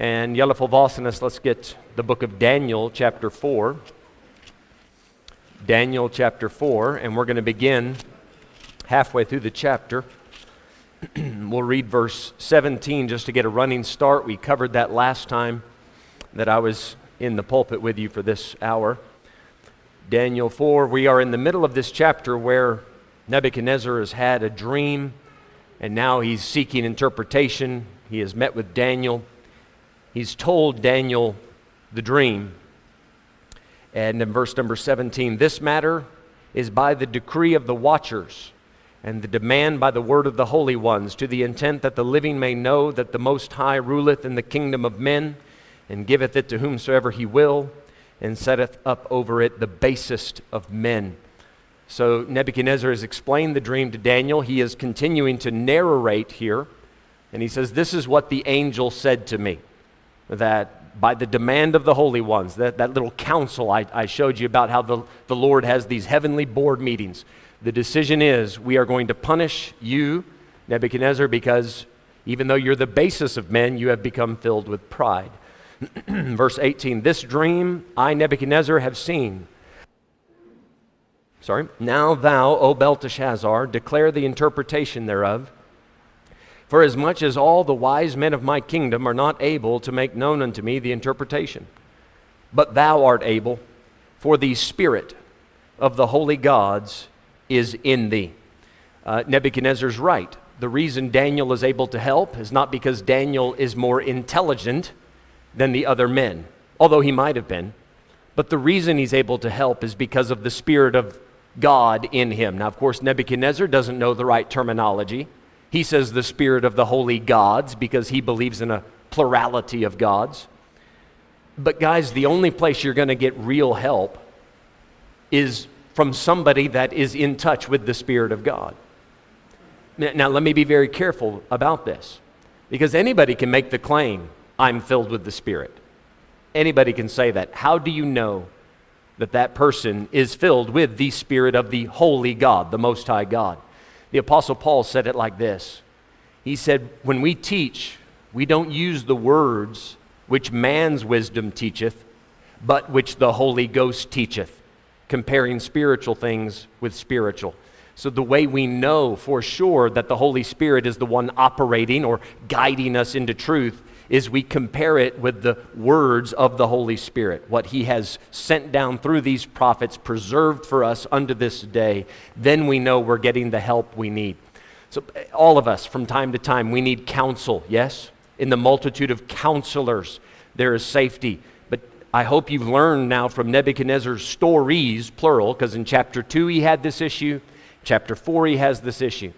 And Jelle Volvasinus, let's get the book of Daniel, chapter 4. Daniel, chapter 4, and we're going to begin halfway through the chapter. we'll read verse 17 just to get a running start. We covered that last time that I was in the pulpit with you for this hour. Daniel 4, we are in the middle of this chapter where Nebuchadnezzar has had a dream and now he's seeking interpretation. He has met with Daniel he's told Daniel the dream. And in verse number 17, this matter is by the decree of the watchers and the demand by the word of the holy ones, to the intent that the living may know that the Most High ruleth in the kingdom of men, and giveth it to whomsoever he will, and setteth up over it the basest of men. So Nebuchadnezzar has explained the dream to Daniel. He is continuing to narrate here, and he says, This is what the angel said to me that by the demand of the holy ones, that, that little council I, I showed you about how the, the Lord has these heavenly board meetings, the decision is we are going to punish you, Nebuchadnezzar, because even though you're the basis of men, you have become filled with pride. Verse 18 This dream I, Nebuchadnezzar, have seen. Sorry. Now thou, O Belteshazzar, declare the interpretation thereof for as much as all the wise men of my kingdom are not able to make known unto me the interpretation, but thou art able, for the Spirit of the holy gods is in thee. Uh, Nebuchadnezzar's right. The reason Daniel is able to help is not because Daniel is more intelligent than the other men, although he might have been. But the reason he's able to help is because of the Spirit of God in him. Now, of course, Nebuchadnezzar doesn't know the right terminology. He says the spirit of the holy gods because he believes in a plurality of gods. But, guys, the only place you're going to get real help is from somebody that is in touch with the Spirit of God. Now, let me be very careful about this because anybody can make the claim, I'm filled with the Spirit. Anybody can say that. How do you know that that person is filled with the Spirit of the Holy God, the Most High God? The Apostle Paul said it like this He said, When we teach, we don't use the words which man's wisdom teacheth, but which the Holy Ghost teacheth, comparing spiritual things with spiritual. So, the way we know for sure that the Holy Spirit is the one operating or guiding us into truth is we compare it with the words of the Holy Spirit, what He has sent down through these prophets, preserved for us unto this day. Then we know we're getting the help we need. So, all of us, from time to time, we need counsel, yes? In the multitude of counselors, there is safety. But I hope you've learned now from Nebuchadnezzar's stories, plural, because in chapter 2 he had this issue, chapter 4 he has this issue.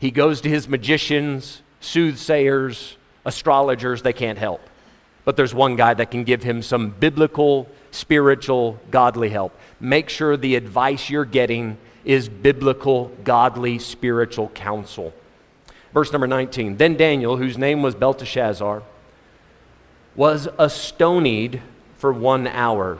He goes to his magicians, soothsayers, astrologers, they can't help. But there's one guy that can give him some biblical, spiritual, godly help. Make sure the advice you're getting is biblical, godly, spiritual counsel. Verse number 19 Then Daniel, whose name was Belteshazzar, was astonied for one hour.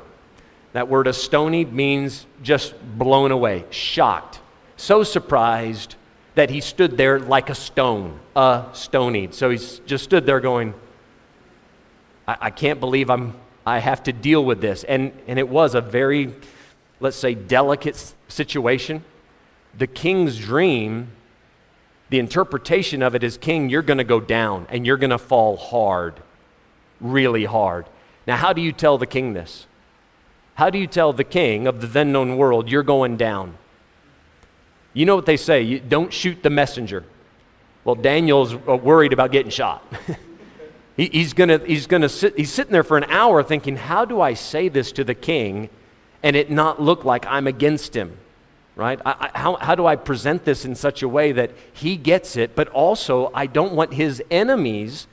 That word astonied means just blown away, shocked, so surprised that he stood there like a stone, a stonied. So he's just stood there going, I, I can't believe I'm, I have to deal with this. And, and it was a very, let's say, delicate situation. The king's dream, the interpretation of it is king, you're going to go down and you're going to fall hard, really hard. Now, how do you tell the king this? How do you tell the king of the then known world, you're going down? You know what they say, you don't shoot the messenger. Well, Daniel's uh, worried about getting shot. he, he's gonna, he's gonna sit, he's sitting there for an hour thinking, how do I say this to the king and it not look like I'm against him? Right? I, I, how, how do I present this in such a way that he gets it, but also I don't want his enemies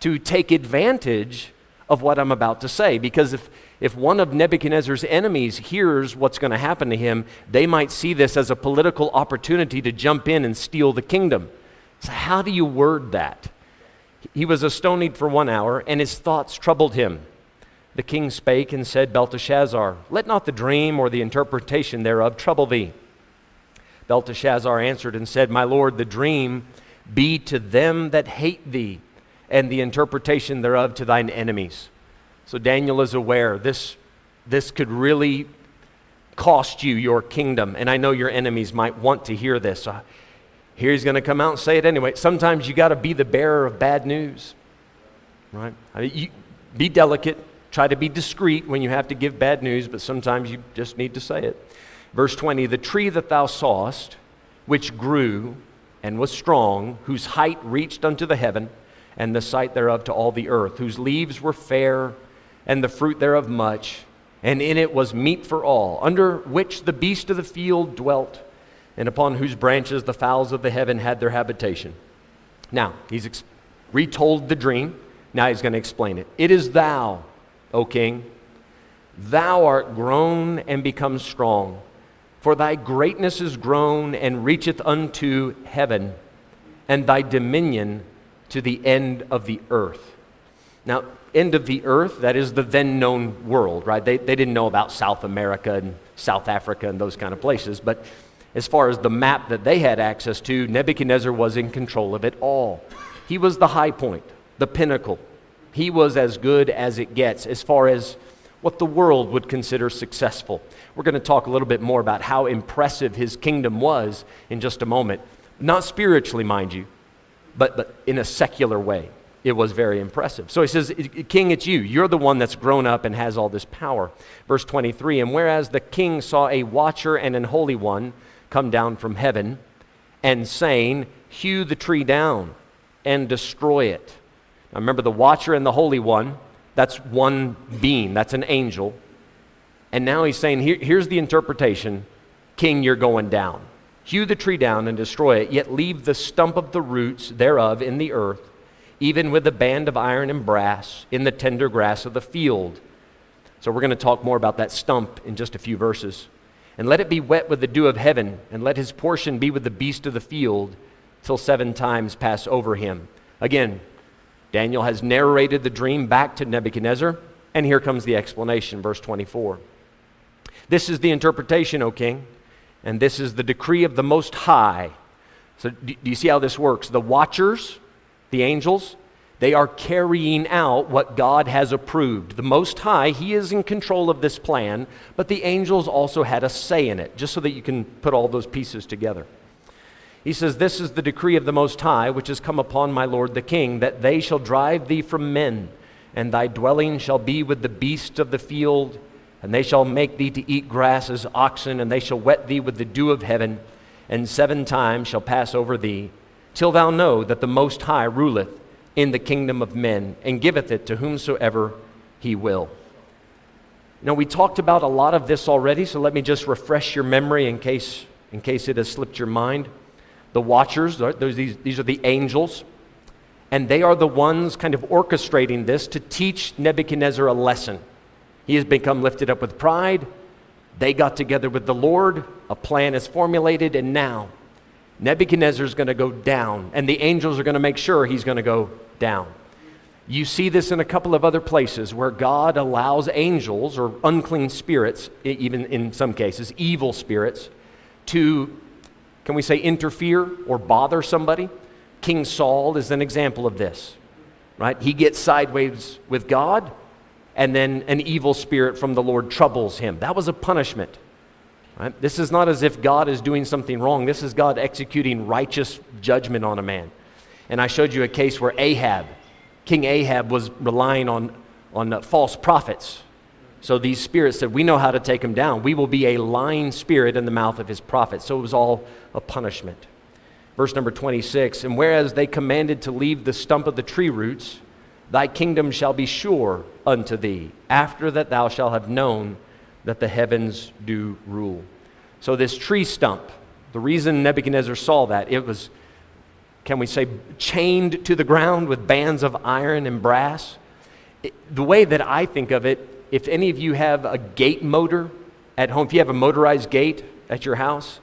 to take advantage of what I'm about to say? Because if, if one of Nebuchadnezzar's enemies hears what's going to happen to him, they might see this as a political opportunity to jump in and steal the kingdom. So, how do you word that? He was astonied for one hour, and his thoughts troubled him. The king spake and said, Belteshazzar, let not the dream or the interpretation thereof trouble thee. Belteshazzar answered and said, My lord, the dream be to them that hate thee, and the interpretation thereof to thine enemies. So Daniel is aware this, this could really cost you your kingdom. And I know your enemies might want to hear this. Uh, here he's going to come out and say it anyway. Sometimes you got to be the bearer of bad news, right? I mean, you, be delicate, try to be discreet when you have to give bad news, but sometimes you just need to say it. Verse 20 The tree that thou sawest, which grew and was strong, whose height reached unto the heaven, and the sight thereof to all the earth, whose leaves were fair, and the fruit thereof much, and in it was meat for all, under which the beast of the field dwelt, and upon whose branches the fowls of the heaven had their habitation. Now, he's ex- retold the dream. Now he's going to explain it. It is thou, O king. Thou art grown and become strong, for thy greatness is grown and reacheth unto heaven, and thy dominion to the end of the earth. Now, end of the earth, that is the then known world, right? They, they didn't know about South America and South Africa and those kind of places, but as far as the map that they had access to, Nebuchadnezzar was in control of it all. He was the high point, the pinnacle. He was as good as it gets as far as what the world would consider successful. We're going to talk a little bit more about how impressive his kingdom was in just a moment. Not spiritually, mind you, but, but in a secular way. It was very impressive. So he says, King, it's you. You're the one that's grown up and has all this power. Verse 23 And whereas the king saw a watcher and an holy one come down from heaven, and saying, Hew the tree down and destroy it. Now remember, the watcher and the holy one, that's one being, that's an angel. And now he's saying, Here, Here's the interpretation King, you're going down. Hew the tree down and destroy it, yet leave the stump of the roots thereof in the earth, even with a band of iron and brass in the tender grass of the field. So we're going to talk more about that stump in just a few verses. And let it be wet with the dew of heaven, and let his portion be with the beast of the field, till seven times pass over him. Again, Daniel has narrated the dream back to Nebuchadnezzar, and here comes the explanation, verse 24. This is the interpretation, O king and this is the decree of the Most High. So, do you see how this works? The watchers, the angels, they are carrying out what God has approved. The Most High, He is in control of this plan, but the angels also had a say in it, just so that you can put all those pieces together. He says, This is the decree of the Most High, which has come upon my Lord the King, that they shall drive thee from men, and thy dwelling shall be with the beasts of the field and they shall make thee to eat grass as oxen, and they shall wet thee with the dew of heaven, and seven times shall pass over thee, till thou know that the Most High ruleth in the kingdom of men, and giveth it to whomsoever he will. Now, we talked about a lot of this already, so let me just refresh your memory in case, in case it has slipped your mind. The watchers, these, these are the angels, and they are the ones kind of orchestrating this to teach Nebuchadnezzar a lesson. He has become lifted up with pride. They got together with the Lord. A plan is formulated, and now Nebuchadnezzar is going to go down, and the angels are going to make sure he's going to go down. You see this in a couple of other places where God allows angels or unclean spirits, even in some cases, evil spirits, to, can we say, interfere or bother somebody. King Saul is an example of this, right? He gets sideways with God and then an evil spirit from the Lord troubles him. That was a punishment. Right? This is not as if God is doing something wrong. This is God executing righteous judgment on a man. And I showed you a case where Ahab, King Ahab, was relying on, on uh, false prophets. So these spirits said, We know how to take him down. We will be a lying spirit in the mouth of his prophets. So it was all a punishment. Verse number 26 And whereas they commanded to leave the stump of the tree roots, Thy kingdom shall be sure unto thee, after that thou shalt have known that the heavens do rule. So, this tree stump, the reason Nebuchadnezzar saw that, it was, can we say, chained to the ground with bands of iron and brass. It, the way that I think of it, if any of you have a gate motor at home, if you have a motorized gate at your house,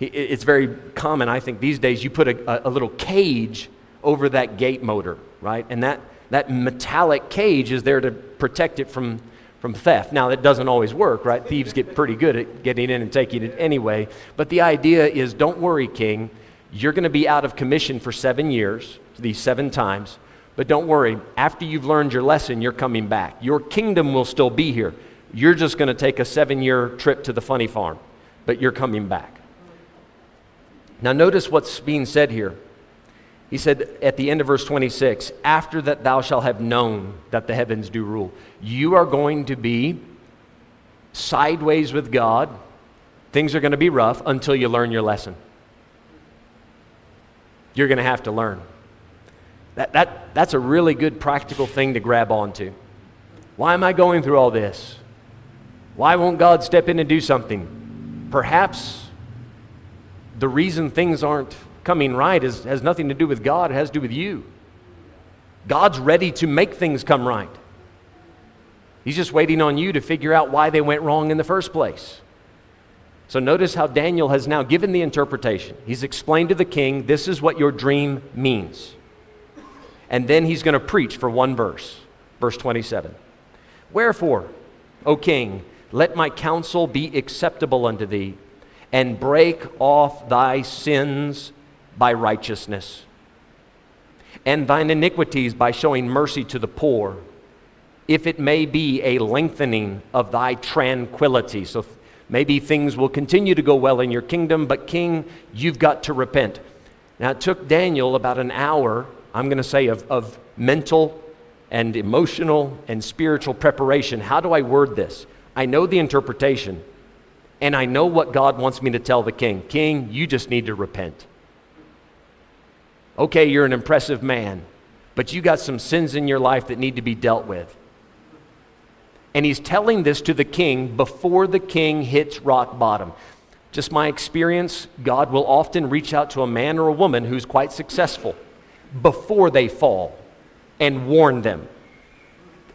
it's very common, I think, these days, you put a, a little cage over that gate motor, right? And that that metallic cage is there to protect it from, from theft. Now, that doesn't always work, right? Thieves get pretty good at getting in and taking it anyway. But the idea is don't worry, King. You're going to be out of commission for seven years, these seven times. But don't worry, after you've learned your lesson, you're coming back. Your kingdom will still be here. You're just going to take a seven year trip to the funny farm, but you're coming back. Now, notice what's being said here. He said at the end of verse 26 After that thou shalt have known that the heavens do rule. You are going to be sideways with God. Things are going to be rough until you learn your lesson. You're going to have to learn. That, that, that's a really good practical thing to grab onto. Why am I going through all this? Why won't God step in and do something? Perhaps the reason things aren't coming right is, has nothing to do with God, it has to do with you. God's ready to make things come right. He's just waiting on you to figure out why they went wrong in the first place. So notice how Daniel has now given the interpretation. He's explained to the king, this is what your dream means. And then he's going to preach for one verse, verse 27. Wherefore, O king, let my counsel be acceptable unto thee, and break off thy sins by righteousness, and thine iniquities by showing mercy to the poor, if it may be a lengthening of thy tranquility. So maybe things will continue to go well in your kingdom, but king, you've got to repent. Now, it took Daniel about an hour I'm going to say, of, of mental and emotional and spiritual preparation. How do I word this? I know the interpretation, and I know what God wants me to tell the king. King, you just need to repent. Okay, you're an impressive man, but you got some sins in your life that need to be dealt with. And he's telling this to the king before the king hits rock bottom. Just my experience, God will often reach out to a man or a woman who's quite successful before they fall and warn them.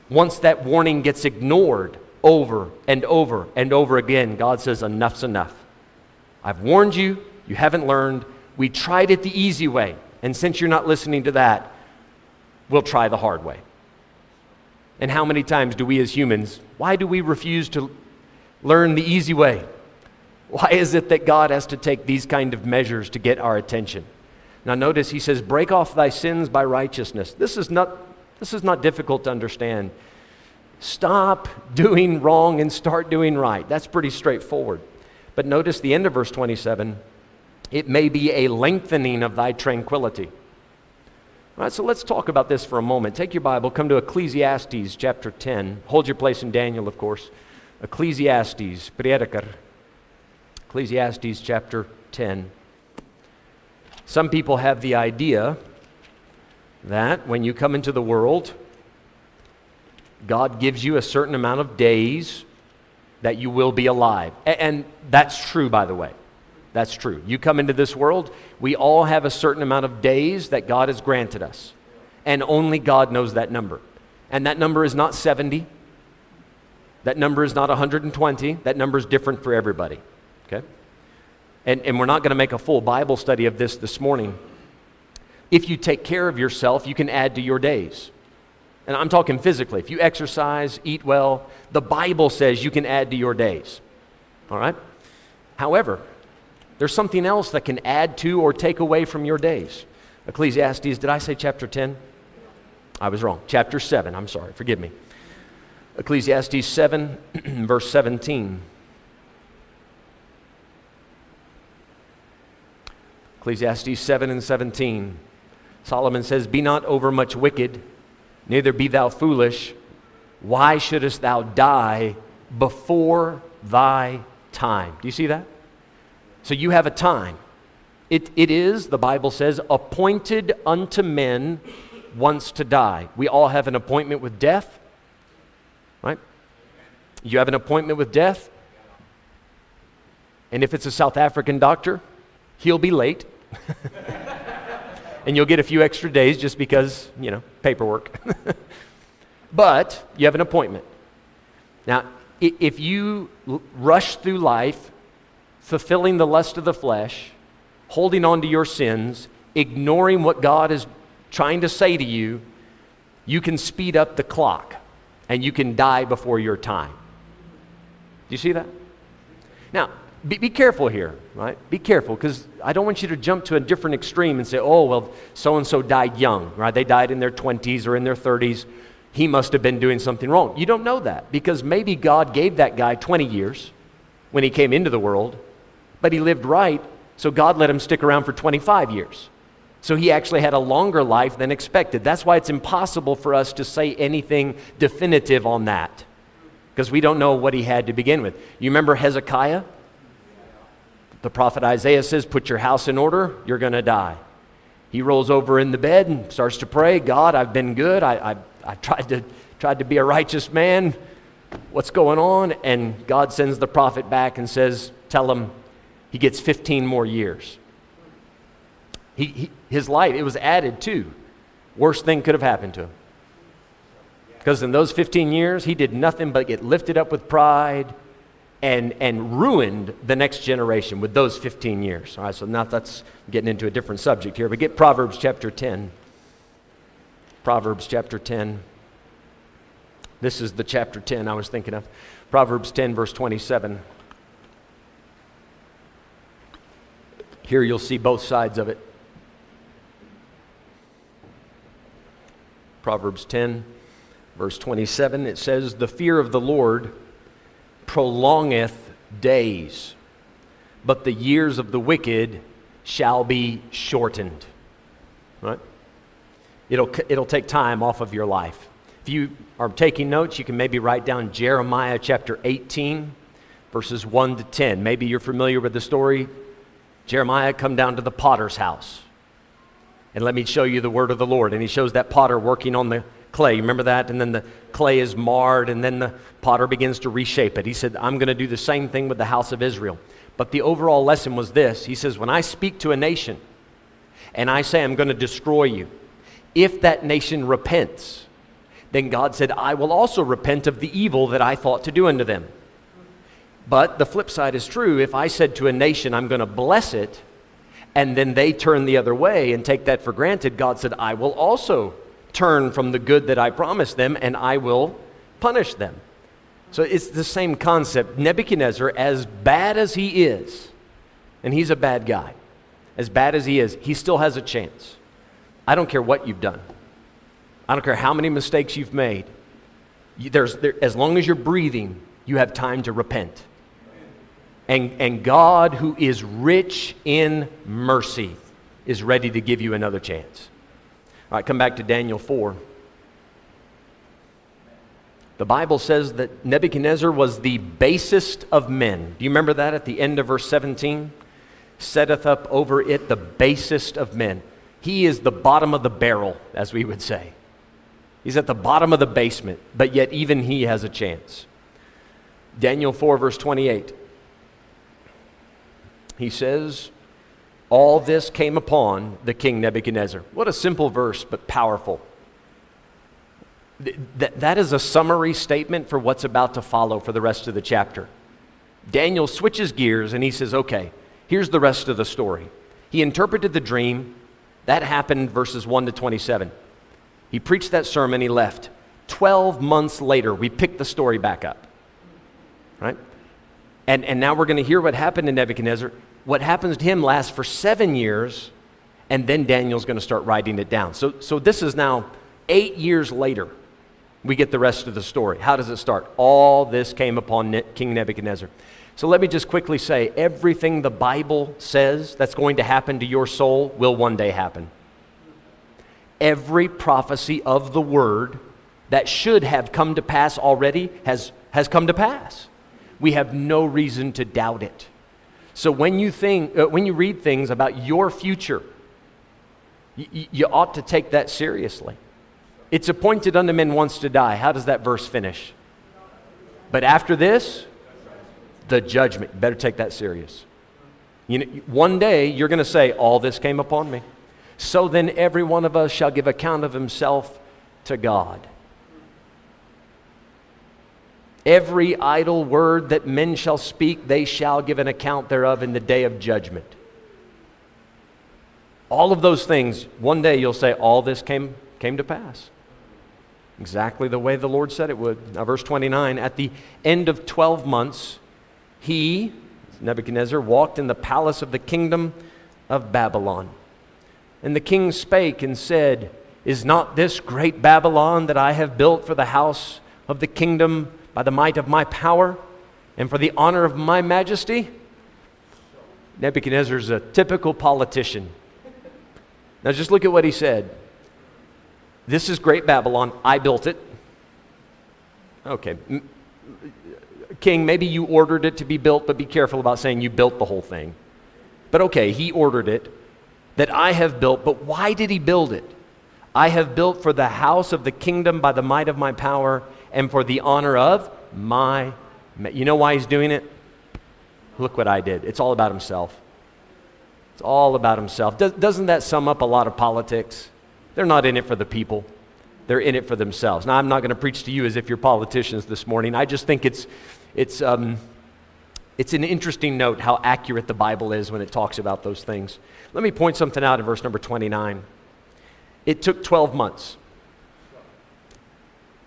Once that warning gets ignored over and over and over again, God says, Enough's enough. I've warned you, you haven't learned. We tried it the easy way, and since you're not listening to that, we'll try the hard way. And how many times do we as humans, why do we refuse to learn the easy way? Why is it that God has to take these kind of measures to get our attention? Now, notice he says, Break off thy sins by righteousness. This is not, this is not difficult to understand. Stop doing wrong and start doing right. That's pretty straightforward. But notice the end of verse 27 it may be a lengthening of thy tranquility. All right, so let's talk about this for a moment. Take your Bible, come to Ecclesiastes chapter 10. Hold your place in Daniel, of course. Ecclesiastes, Prediker. Ecclesiastes chapter 10. Some people have the idea that when you come into the world, God gives you a certain amount of days that you will be alive. And that's true, by the way. That's true. You come into this world, we all have a certain amount of days that God has granted us. And only God knows that number. And that number is not 70. That number is not 120. That number is different for everybody. Okay? and, and we're not going to make a full Bible study of this this morning. If you take care of yourself, you can add to your days. And I'm talking physically. If you exercise, eat well, the Bible says you can add to your days. All right? However, there's something else that can add to or take away from your days. Ecclesiastes, did I say chapter 10? I was wrong. Chapter 7, I'm sorry, forgive me. Ecclesiastes 7, verse 17. Ecclesiastes 7 and 17. Solomon says, Be not overmuch wicked, neither be thou foolish. Why shouldest thou die before thy time? Do you see that? So you have a time. It, it is, the Bible says, appointed unto men once to die. We all have an appointment with death, right? You have an appointment with death. And if it's a South African doctor, he'll be late. and you'll get a few extra days just because, you know, paperwork. but you have an appointment. Now, if you rush through life fulfilling the lust of the flesh, holding on to your sins, ignoring what God is trying to say to you, you can speed up the clock and you can die before your time. Do you see that? Now, be, be careful here, right? Be careful because I don't want you to jump to a different extreme and say, oh, well, so and so died young, right? They died in their 20s or in their 30s. He must have been doing something wrong. You don't know that because maybe God gave that guy 20 years when he came into the world, but he lived right, so God let him stick around for 25 years. So he actually had a longer life than expected. That's why it's impossible for us to say anything definitive on that because we don't know what he had to begin with. You remember Hezekiah? The prophet Isaiah says, Put your house in order, you're going to die. He rolls over in the bed and starts to pray God, I've been good. I, I, I tried, to, tried to be a righteous man. What's going on? And God sends the prophet back and says, Tell him he gets 15 more years. He, he, his life, it was added to. Worst thing could have happened to him. Because in those 15 years, he did nothing but get lifted up with pride and, and ruined the next generation with those 15 years. All right, so now that's getting into a different subject here, but get Proverbs chapter 10. Proverbs chapter 10. This is the chapter 10 I was thinking of. Proverbs 10, verse 27. Here you'll see both sides of it. Proverbs 10, verse 27, it says, The fear of the Lord prolongeth days, but the years of the wicked shall be shortened. Right? It'll, it'll take time off of your life. If you are taking notes, you can maybe write down Jeremiah chapter 18, verses 1 to 10. Maybe you're familiar with the story. Jeremiah come down to the potter's house. And let me show you the word of the Lord. And he shows that potter working on the clay. You remember that? And then the clay is marred, and then the potter begins to reshape it. He said, I'm going to do the same thing with the house of Israel. But the overall lesson was this He says, When I speak to a nation and I say I'm going to destroy you, if that nation repents, then God said, I will also repent of the evil that I thought to do unto them. But the flip side is true. If I said to a nation, I'm going to bless it, and then they turn the other way and take that for granted, God said, I will also turn from the good that I promised them and I will punish them. So it's the same concept. Nebuchadnezzar, as bad as he is, and he's a bad guy, as bad as he is, he still has a chance. I don't care what you've done, I don't care how many mistakes you've made. There's, there, as long as you're breathing, you have time to repent. And, and God, who is rich in mercy, is ready to give you another chance. All right, come back to Daniel 4. The Bible says that Nebuchadnezzar was the basest of men. Do you remember that at the end of verse 17? Setteth up over it the basest of men. He is the bottom of the barrel, as we would say. He's at the bottom of the basement, but yet even he has a chance. Daniel 4, verse 28. He says, all this came upon the king Nebuchadnezzar. What a simple verse, but powerful. That, that is a summary statement for what's about to follow for the rest of the chapter. Daniel switches gears and he says, Okay, here's the rest of the story. He interpreted the dream. That happened verses 1 to 27. He preached that sermon, he left. 12 months later, we pick the story back up. Right? And, and now we're going to hear what happened to Nebuchadnezzar what happens to him lasts for seven years, and then Daniel's going to start writing it down. So, so this is now eight years later. We get the rest of the story. How does it start? All this came upon King Nebuchadnezzar. So let me just quickly say everything the Bible says that's going to happen to your soul will one day happen. Every prophecy of the word that should have come to pass already has, has come to pass. We have no reason to doubt it. So when you, think, uh, when you read things about your future, y- you ought to take that seriously. It's appointed unto men once to die. How does that verse finish? But after this, the judgment. You better take that serious. You know, one day you're going to say, All this came upon me. So then every one of us shall give account of himself to God. Every idle word that men shall speak, they shall give an account thereof in the day of judgment. All of those things, one day you'll say, All this came, came to pass. Exactly the way the Lord said it would. Now, verse 29 At the end of 12 months, he, Nebuchadnezzar, walked in the palace of the kingdom of Babylon. And the king spake and said, Is not this great Babylon that I have built for the house of the kingdom by the might of my power and for the honor of my majesty? Nebuchadnezzar is a typical politician. Now just look at what he said. This is great Babylon. I built it. Okay. King, maybe you ordered it to be built, but be careful about saying you built the whole thing. But okay, he ordered it that I have built, but why did he build it? I have built for the house of the kingdom by the might of my power and for the honor of my. You know why he's doing it? Look what I did. It's all about himself. It's all about himself. Doesn't that sum up a lot of politics? They're not in it for the people, they're in it for themselves. Now, I'm not going to preach to you as if you're politicians this morning. I just think it's, it's, um, it's an interesting note how accurate the Bible is when it talks about those things. Let me point something out in verse number 29. It took 12 months.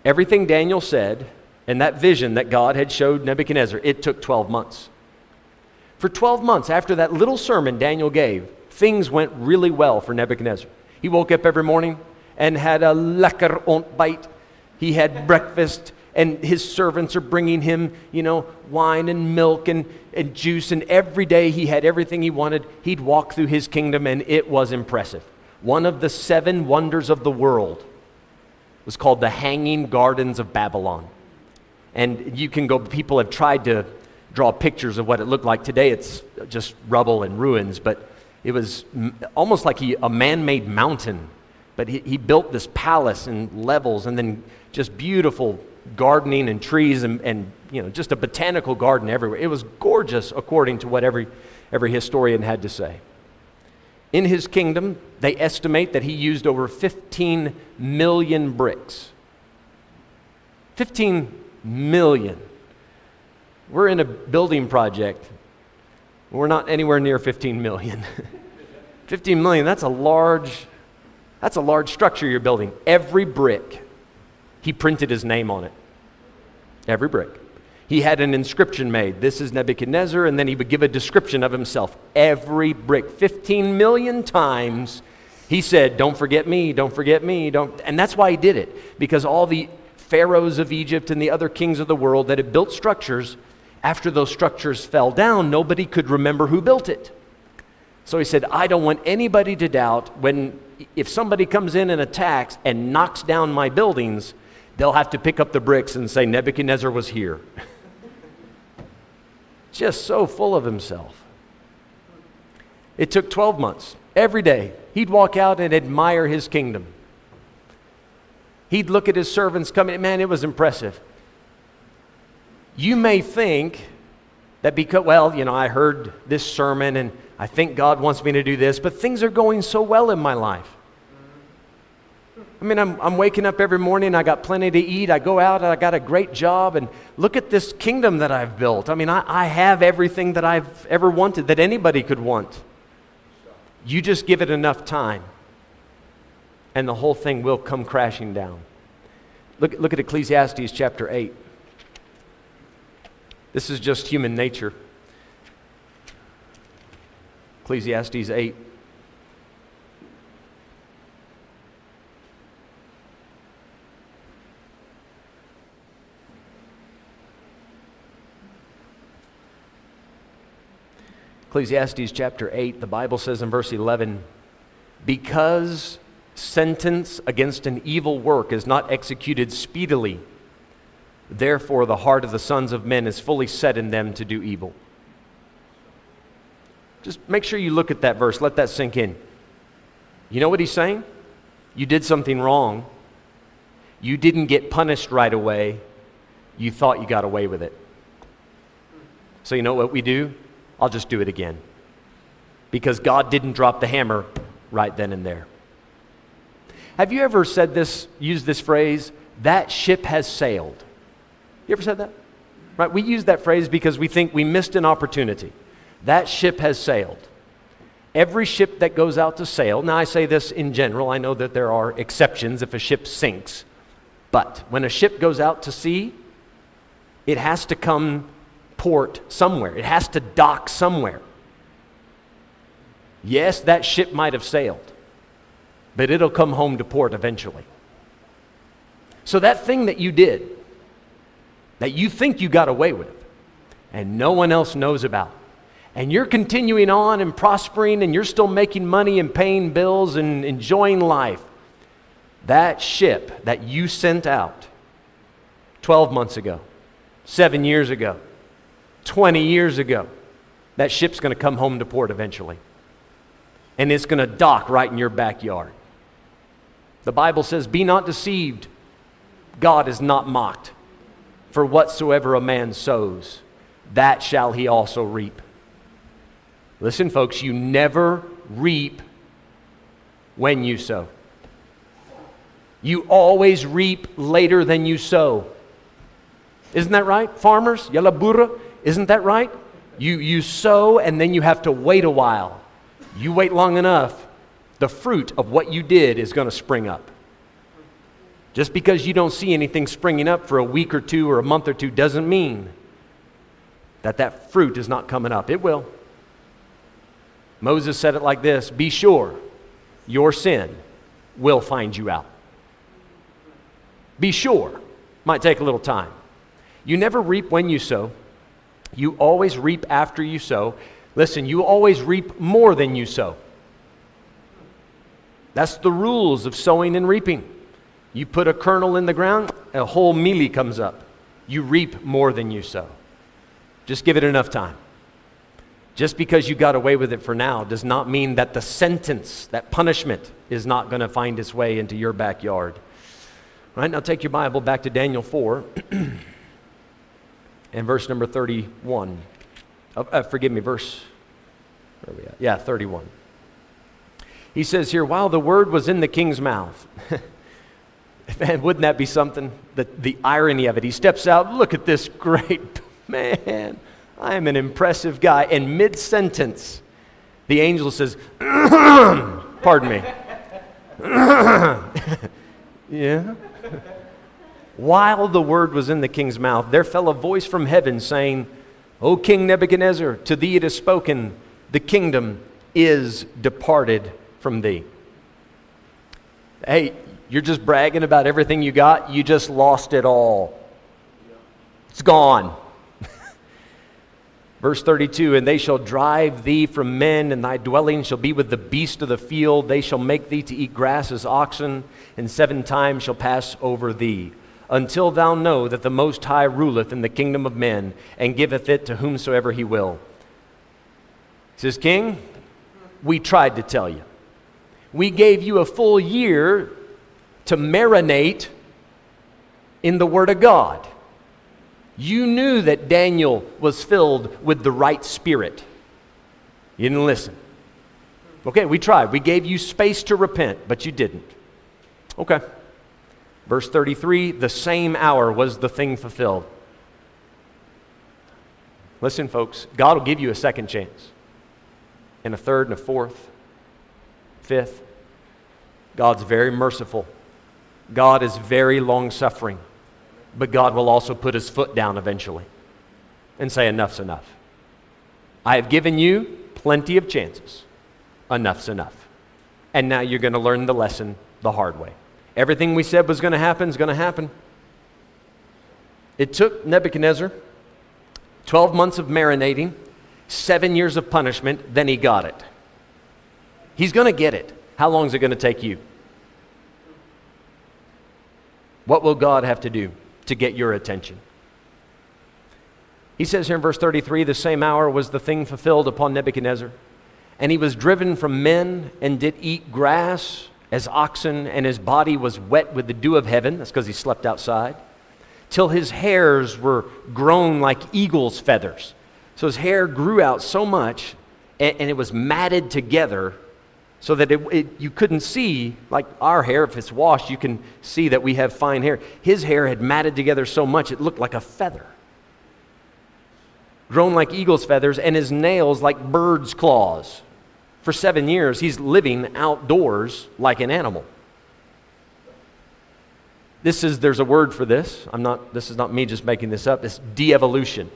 Everything Daniel said and that vision that God had showed Nebuchadnezzar, it took 12 months. For 12 months after that little sermon Daniel gave, things went really well for Nebuchadnezzar. He woke up every morning and had a lekker ontbijt. He had breakfast, and his servants are bringing him, you know, wine and milk and, and juice. And every day he had everything he wanted. He'd walk through his kingdom, and it was impressive. One of the seven wonders of the world was called the Hanging Gardens of Babylon. And you can go, people have tried to draw pictures of what it looked like. Today it's just rubble and ruins, but it was almost like he, a man made mountain. But he, he built this palace and levels and then just beautiful gardening and trees and, and you know, just a botanical garden everywhere. It was gorgeous according to what every, every historian had to say. In his kingdom, they estimate that he used over 15 million bricks. 15 million. We're in a building project. We're not anywhere near 15 million. 15 million, that's a large that's a large structure you're building. Every brick, he printed his name on it. Every brick. He had an inscription made. This is Nebuchadnezzar, and then he would give a description of himself. Every brick, 15 million times, he said, Don't forget me, don't forget me, don't. And that's why he did it, because all the pharaohs of Egypt and the other kings of the world that had built structures after those structures fell down, nobody could remember who built it. So he said, I don't want anybody to doubt when, if somebody comes in and attacks and knocks down my buildings, they'll have to pick up the bricks and say, Nebuchadnezzar was here. Just so full of himself. It took 12 months. Every day, he'd walk out and admire his kingdom. He'd look at his servants coming. Man, it was impressive. You may think that because, well, you know, I heard this sermon and I think God wants me to do this, but things are going so well in my life. I mean, I'm, I'm waking up every morning, I got plenty to eat, I go out, I got a great job, and look at this kingdom that I've built. I mean, I, I have everything that I've ever wanted, that anybody could want. You just give it enough time, and the whole thing will come crashing down. Look, look at Ecclesiastes chapter 8. This is just human nature. Ecclesiastes 8. Ecclesiastes chapter 8, the Bible says in verse 11, because sentence against an evil work is not executed speedily, Therefore, the heart of the sons of men is fully set in them to do evil. Just make sure you look at that verse, let that sink in. You know what he's saying? You did something wrong. You didn't get punished right away. You thought you got away with it. So, you know what we do? I'll just do it again. Because God didn't drop the hammer right then and there. Have you ever said this, used this phrase, that ship has sailed? You ever said that? Right? We use that phrase because we think we missed an opportunity. That ship has sailed. Every ship that goes out to sail, now I say this in general, I know that there are exceptions if a ship sinks, but when a ship goes out to sea, it has to come port somewhere, it has to dock somewhere. Yes, that ship might have sailed, but it'll come home to port eventually. So, that thing that you did, that you think you got away with, and no one else knows about, and you're continuing on and prospering, and you're still making money and paying bills and enjoying life, that ship that you sent out 12 months ago, seven years ago, 20 years ago, that ship's going to come home to port eventually. And it's going to dock right in your backyard. The Bible says, Be not deceived. God is not mocked. For whatsoever a man sows, that shall he also reap. Listen, folks, you never reap when you sow. You always reap later than you sow. Isn't that right? Farmers, yalabura, isn't that right? You, you sow and then you have to wait a while. You wait long enough, the fruit of what you did is going to spring up. Just because you don't see anything springing up for a week or two or a month or two doesn't mean that that fruit is not coming up. It will. Moses said it like this Be sure your sin will find you out. Be sure. Might take a little time. You never reap when you sow, you always reap after you sow. Listen, you always reap more than you sow. That's the rules of sowing and reaping. You put a kernel in the ground, a whole mealy comes up. You reap more than you sow. Just give it enough time. Just because you got away with it for now does not mean that the sentence, that punishment, is not going to find its way into your backyard. All right, now take your Bible back to Daniel 4 and verse number 31. Oh, uh, forgive me, verse, where are we at? Yeah, 31. He says here, while the word was in the king's mouth, man, wouldn't that be something? The, the irony of it. He steps out, look at this great man. I am an impressive guy. And mid sentence, the angel says, Pardon me. yeah? While the word was in the king's mouth, there fell a voice from heaven saying, O King Nebuchadnezzar, to thee it is spoken, the kingdom is departed from thee. Hey, you're just bragging about everything you got, you just lost it all. It's gone. Verse 32 And they shall drive thee from men, and thy dwelling shall be with the beast of the field. They shall make thee to eat grass as oxen, and seven times shall pass over thee until thou know that the Most High ruleth in the kingdom of men and giveth it to whomsoever he will. He says, King, we tried to tell you. We gave you a full year to marinate in the Word of God. You knew that Daniel was filled with the right spirit. You didn't listen. Okay, we tried. We gave you space to repent, but you didn't. Okay. Verse 33 the same hour was the thing fulfilled. Listen, folks, God will give you a second chance, and a third, and a fourth, fifth. God's very merciful. God is very long suffering, but God will also put his foot down eventually and say, Enough's enough. I have given you plenty of chances. Enough's enough. And now you're going to learn the lesson the hard way. Everything we said was going to happen is going to happen. It took Nebuchadnezzar 12 months of marinating, seven years of punishment, then he got it. He's going to get it. How long is it going to take you? What will God have to do to get your attention? He says here in verse 33 the same hour was the thing fulfilled upon Nebuchadnezzar, and he was driven from men and did eat grass as oxen, and his body was wet with the dew of heaven. That's because he slept outside. Till his hairs were grown like eagle's feathers. So his hair grew out so much, and, and it was matted together so that it, it, you couldn't see, like our hair, if it's washed, you can see that we have fine hair. His hair had matted together so much it looked like a feather. Grown like eagle's feathers, and his nails like bird's claws for seven years, he's living outdoors like an animal. This is, there's a word for this. I'm not, this is not me just making this up. It's de evolution.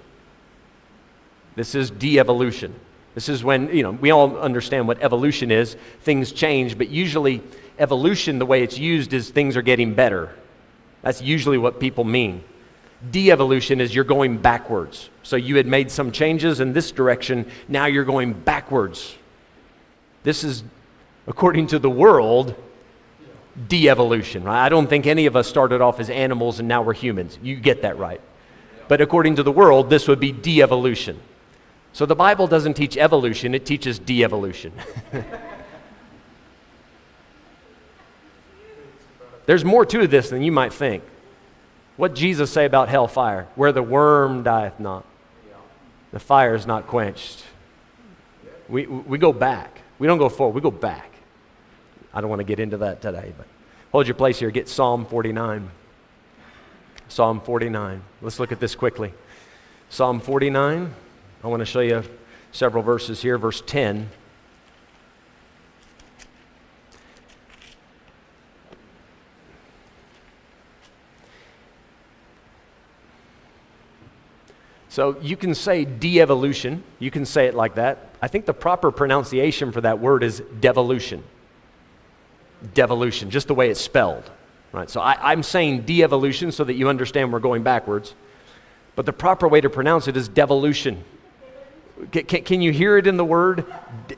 This is de evolution. This is when, you know, we all understand what evolution is. Things change, but usually evolution, the way it's used, is things are getting better. That's usually what people mean. De evolution is you're going backwards. So you had made some changes in this direction, now you're going backwards. This is, according to the world, de evolution, right? I don't think any of us started off as animals and now we're humans. You get that right. But according to the world, this would be de evolution. So the Bible doesn't teach evolution, it teaches de evolution. There's more to this than you might think. What Jesus say about hellfire? Where the worm dieth not, the fire is not quenched. We, we go back. We don't go forward, we go back. I don't want to get into that today, but hold your place here. Get Psalm 49. Psalm 49. Let's look at this quickly. Psalm 49. I want to show you several verses here. Verse 10. So you can say de evolution, you can say it like that. I think the proper pronunciation for that word is devolution. Devolution, just the way it's spelled. Right? So I, am saying de evolution so that you understand we're going backwards. But the proper way to pronounce it is devolution. Can, can, can you hear it in the word? De-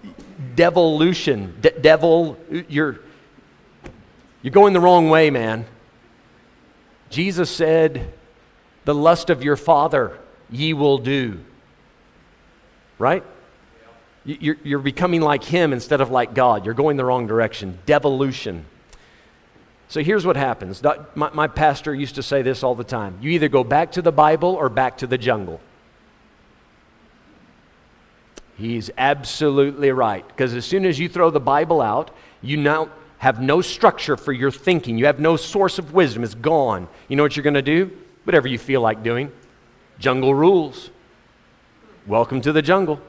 devolution. De- devil, you're, you're going the wrong way, man. Jesus said, The lust of your father ye will do. Right? You're, you're becoming like him instead of like God. You're going the wrong direction. Devolution. So here's what happens. My, my, pastor used to say this all the time you either go back to the Bible or back to the jungle. He's absolutely right. Because as soon as you throw the Bible out, you now have no structure for your thinking. You have no source of wisdom. It's gone. You know what you're going to do? Whatever you feel like doing. Jungle rules. Welcome to the jungle.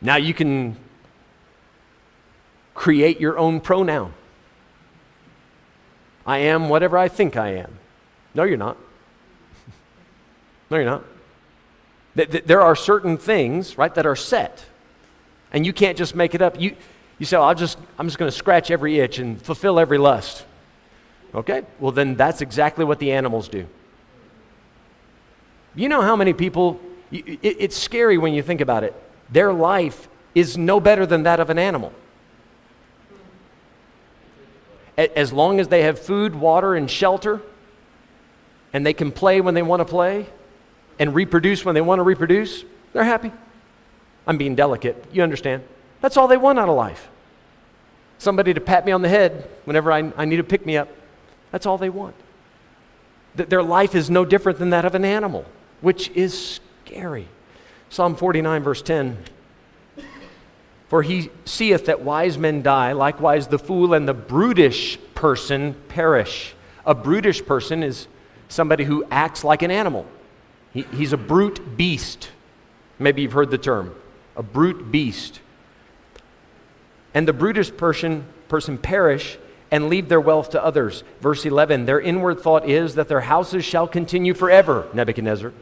Now you can create your own pronoun. I am whatever I think I am. No, you're not. no, you're not. There are certain things, right, that are set. And you can't just make it up. You, you say, oh, I'll just, I'm just going to scratch every itch and fulfill every lust. Okay? Well, then that's exactly what the animals do. You know how many people, it, it's scary when you think about it. Their life is no better than that of an animal. As long as they have food, water, and shelter, and they can play when they want to play, and reproduce when they want to reproduce, they're happy. I'm being delicate. You understand? That's all they want out of life. Somebody to pat me on the head whenever I, I need to pick me up. That's all they want. Th- their life is no different than that of an animal which is scary. Psalm 49, verse 10. For he seeth that wise men die, likewise the fool and the brutish person perish. A brutish person is somebody who acts like an animal. He, he's a brute beast. Maybe you've heard the term a brute beast. And the brutish person, person perish and leave their wealth to others. Verse 11 Their inward thought is that their houses shall continue forever, Nebuchadnezzar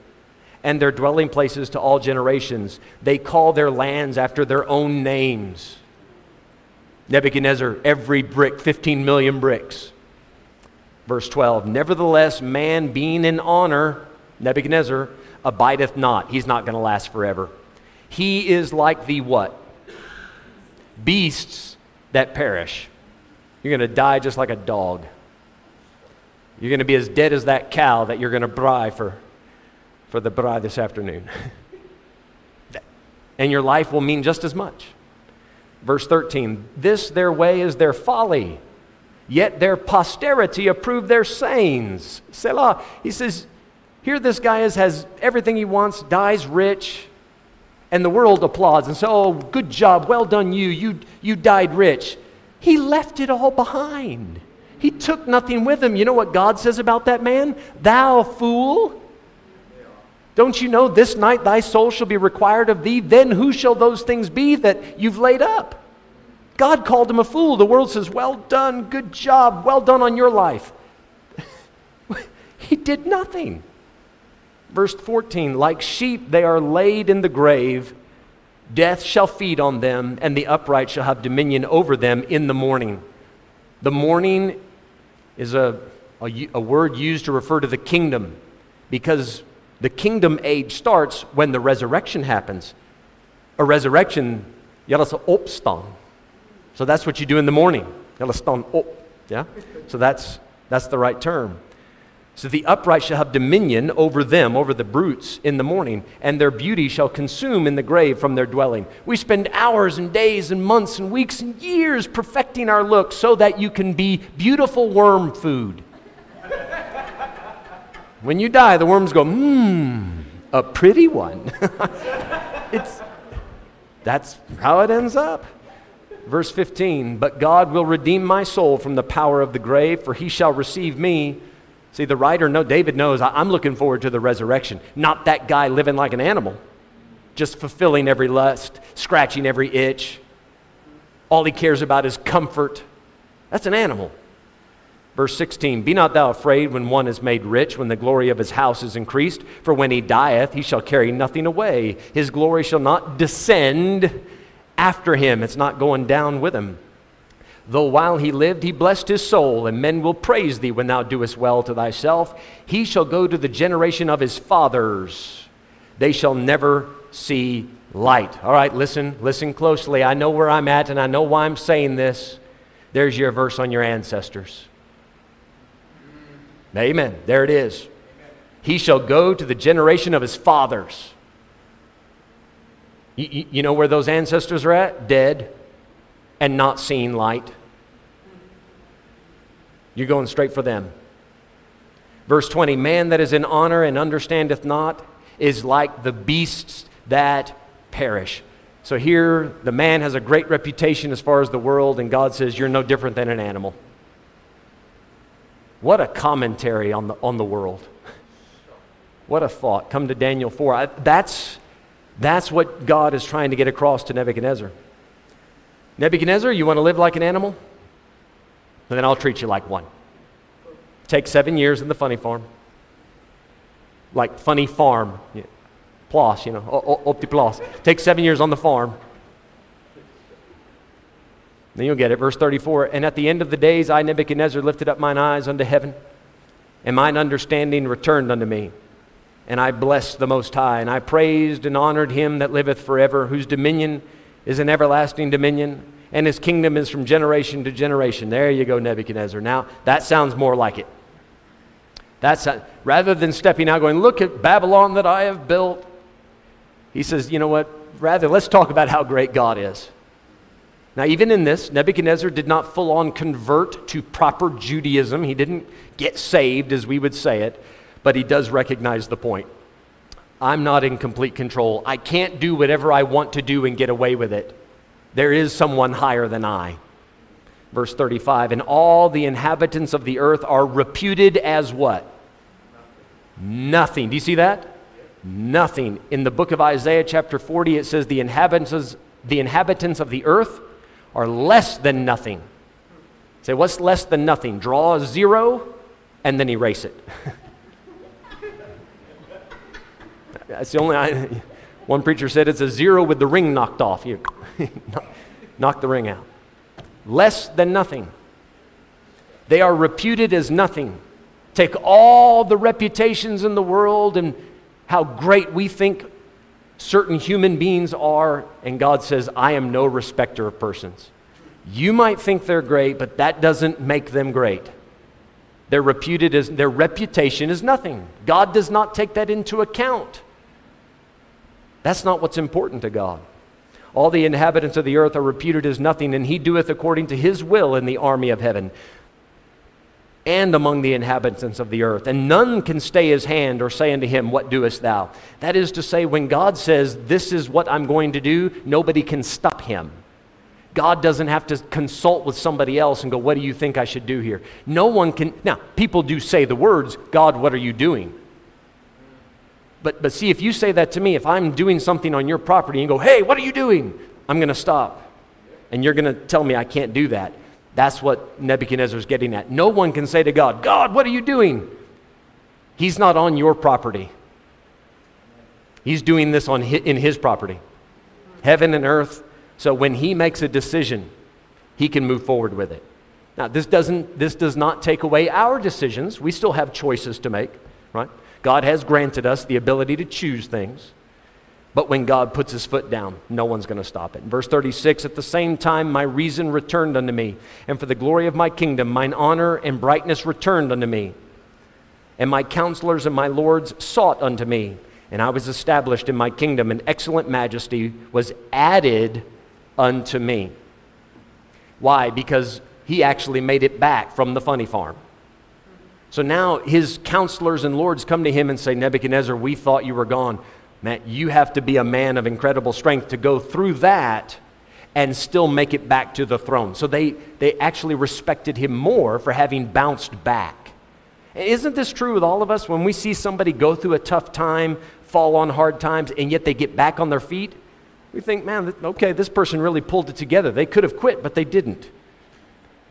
and their dwelling places to all generations. They call their lands after their own names. Nebuchadnezzar, every brick, 15 million bricks. Verse 12 Nevertheless, man being in honor, Nebuchadnezzar, abideth not. He's not going to last forever. He is like the what? Beasts that perish. You're going to die just like a dog. You're going to be as dead as that cow that you're going to braai for for the bride this afternoon. and your life will mean just as much. Verse 13 This their way is their folly, yet their posterity approve their sayings. Selah. He says, Here this guy is, has everything he wants, dies rich, and the world applauds and says, Oh, good job, well done, you. You, you died rich. He left it all behind. He took nothing with him. You know what God says about that man? Thou fool. Don't you know this night thy soul shall be required of thee? Then who shall those things be that you've laid up? God called him a fool. The world says, Well done, good job, well done on your life. he did nothing. Verse 14 Like sheep, they are laid in the grave. Death shall feed on them, and the upright shall have dominion over them in the morning. The morning is a, a, a, word used to refer to the kingdom because the kingdom age starts when the resurrection happens. A resurrection, opstan. So that's what you do in the morning. Op. Yeah? So that's, that's the right term. So the upright shall have dominion over them, over the brutes, in the morning, and their beauty shall consume in the grave from their dwelling. We spend hours and days and months and weeks and years perfecting our look so that you can be beautiful worm food. When you die, the worms go, mmm, a pretty one. it's, that's how it ends up. Verse 15, but God will redeem my soul from the power of the grave, for he shall receive me See, the writer, no, David knows I'm looking forward to the resurrection, not that guy living like an animal, just fulfilling every lust, scratching every itch. All he cares about is comfort. That's an animal. Verse 16 Be not thou afraid when one is made rich, when the glory of his house is increased. For when he dieth, he shall carry nothing away. His glory shall not descend after him, it's not going down with him. Though while he lived, he blessed his soul, and men will praise thee when thou doest well to thyself. He shall go to the generation of his fathers. They shall never see light. All right, listen, listen closely. I know where I'm at, and I know why I'm saying this. There's your verse on your ancestors. Amen. There it is. He shall go to the generation of his fathers. You, you, know where those ancestors are at? Dead and not seeing light. You're going straight for them. Verse 20 Man that is in honor and understandeth not is like the beasts that perish. So here, the man has a great reputation as far as the world, and God says, You're no different than an animal. What a commentary on the, on the world. What a thought. Come to Daniel 4. I, that's, that's what God is trying to get across to Nebuchadnezzar. Nebuchadnezzar, you want to live like an animal? And then I'll treat you like one. Take seven years in the funny farm. Like funny farm. Plus, you know, opti plus. Take seven years on the farm. Then you'll get it. Verse 34 And at the end of the days, I, Nebuchadnezzar, lifted up mine eyes unto heaven, and mine understanding returned unto me. And I blessed the Most High, and I praised and honored him that liveth forever, whose dominion is an everlasting dominion, and his kingdom is from generation to generation. There you go, Nebuchadnezzar. Now, that sounds more like it. That's a, rather than stepping out going, Look at Babylon that I have built, he says, You know what? Rather, let's talk about how great God is. Now, even in this, Nebuchadnezzar did not full on convert to proper Judaism. He didn't get saved, as we would say it, but he does recognize the point. I'm not in complete control. I can't do whatever I want to do and get away with it. There is someone higher than I. Verse 35 And all the inhabitants of the earth are reputed as what? Nothing. Do you see that? Nothing. In the book of Isaiah, chapter 40, it says the inhabitants, the inhabitants of the earth are less than nothing. Say, what's less than nothing? Draw a zero and then erase it. That's the only. I, one preacher said it's a zero with the ring knocked off. You knock the ring out. Less than nothing. They are reputed as nothing. Take all the reputations in the world and how great we think certain human beings are, and God says, I am no respecter of persons. You might think they're great, but that doesn't make them great. They're reputed as their reputation is nothing. God does not take that into account. That's not what's important to God. All the inhabitants of the earth are reputed as nothing, and he doeth according to his will in the army of heaven and among the inhabitants of the earth. And none can stay his hand or say unto him, What doest thou? That is to say, when God says, This is what I'm going to do, nobody can stop him. God doesn't have to consult with somebody else and go, What do you think I should do here? No one can. Now, people do say the words, God, what are you doing? But, but see, if you say that to me, if I'm doing something on your property and go, hey, what are you doing? I'm going to stop. And you're going to tell me I can't do that. That's what Nebuchadnezzar is getting at. No one can say to God, God, what are you doing? He's not on your property. He's doing this on his, in his property, heaven and earth. So when he makes a decision, he can move forward with it. Now, this, doesn't, this does not take away our decisions. We still have choices to make, right? God has granted us the ability to choose things. But when God puts his foot down, no one's going to stop it. verse 36 At the same time, my reason returned unto me, and for the glory of my kingdom, mine honor and brightness returned unto me. And my counselors and my lords sought unto me, and I was established in my kingdom, and excellent majesty was added unto me. Why? Because he actually made it back from the funny farm. So now his counselors and lords come to him and say, Nebuchadnezzar, we thought you were gone. Matt, you have to be a man of incredible strength to go through that and still make it back to the throne. So they, they actually respected him more for having bounced back. Isn't this true with all of us? When we see somebody go through a tough time, fall on hard times, and yet they get back on their feet, we think, man, okay, this person really pulled it together. They could have quit, but they didn't.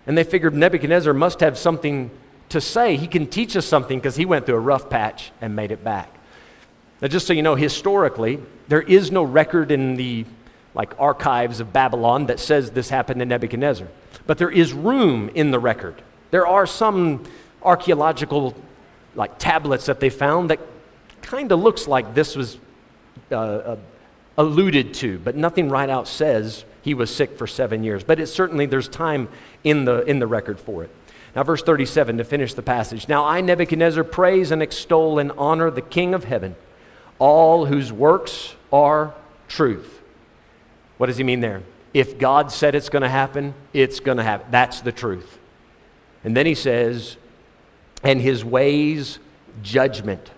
And they figured Nebuchadnezzar must have something to say. He can teach us something because he went through a rough patch and made it back. Now, just so you know, historically, there is no record in the like archives of Babylon that says this happened to Nebuchadnezzar. But there is room in the record. There are some archaeological like tablets that they found that kind of looks like this was uh, uh, alluded to, but nothing right out says he was sick for seven years. But it certainly there's time in the in the record for it. Now, verse 37 to finish the passage. Now I, Nebuchadnezzar, praise and extol and honor the King of heaven, all whose works are truth. What does he mean there? If God said it's going to happen, it's going to happen. That's the truth. And then he says, and his ways judgment.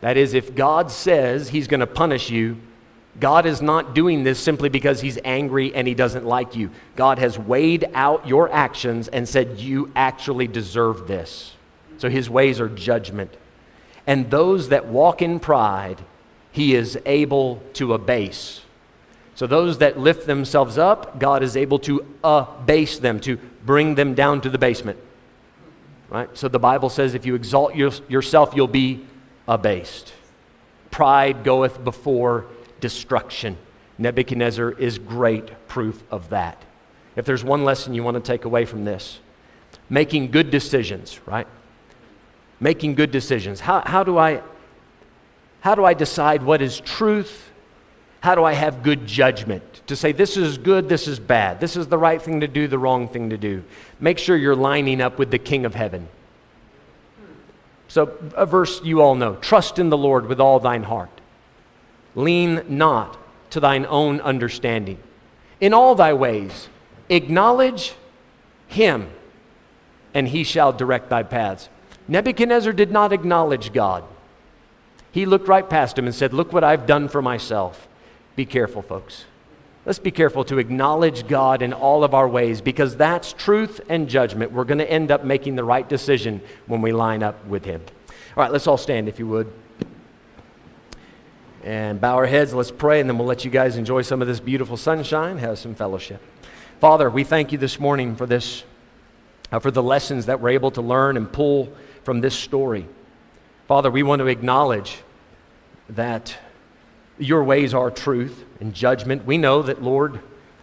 That is, if God says he's going to punish you, God is not doing this simply because he's angry and he doesn't like you. God has weighed out your actions and said, You actually deserve this. So his ways are judgment. And those that walk in pride, he is able to abase. So those that lift themselves up, God is able to abase them, to bring them down to the basement. Right? So the Bible says if you exalt your, yourself, you'll be abased. Pride goeth before destruction. Nebuchadnezzar is great proof of that. If there's one lesson you want to take away from this, making good decisions, right? Making good decisions. How, how, do I, how do I decide what is truth? How do I have good judgment to say this is good, this is bad, this is the right thing to do, the wrong thing to do? Make sure you're lining up with the King of Heaven. So, a verse you all know trust in the Lord with all thine heart Lean not to thine own understanding. In all thy ways, acknowledge him, and he shall direct thy paths. Nebuchadnezzar did not acknowledge God. He looked right past him and said, Look what I've done for myself. Be careful, folks. Let's be careful to acknowledge God in all of our ways because that's truth and judgment. We're going to end up making the right decision when we line up with Him. All right, let's all stand if you would and bow our heads. Let's pray, and then we'll let you guys enjoy some of this beautiful sunshine, have some fellowship. Father, we thank you this morning for this, uh, for the lessons that we're able to learn and pull from this story. Father, we want to acknowledge that your ways are truth and judgment. We know that, Lord,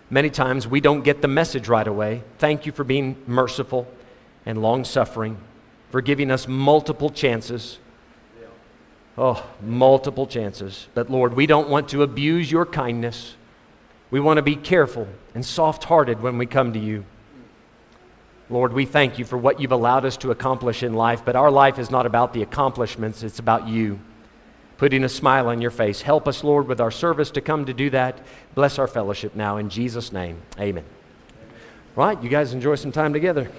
many times we don't get the message right away. Thank you for being merciful and long suffering, for giving us multiple chances Oh, multiple chances. But Lord, we don't want to abuse your kindness. We want to be careful and soft hearted when we come to you. Lord, we thank you for what you've allowed us to accomplish in life, but our life is not about the accomplishments, it's about you putting a smile on your face. Help us, Lord, with our service to come to do that. Bless our fellowship now in Jesus' name. Amen. Right, you guys enjoy some time together.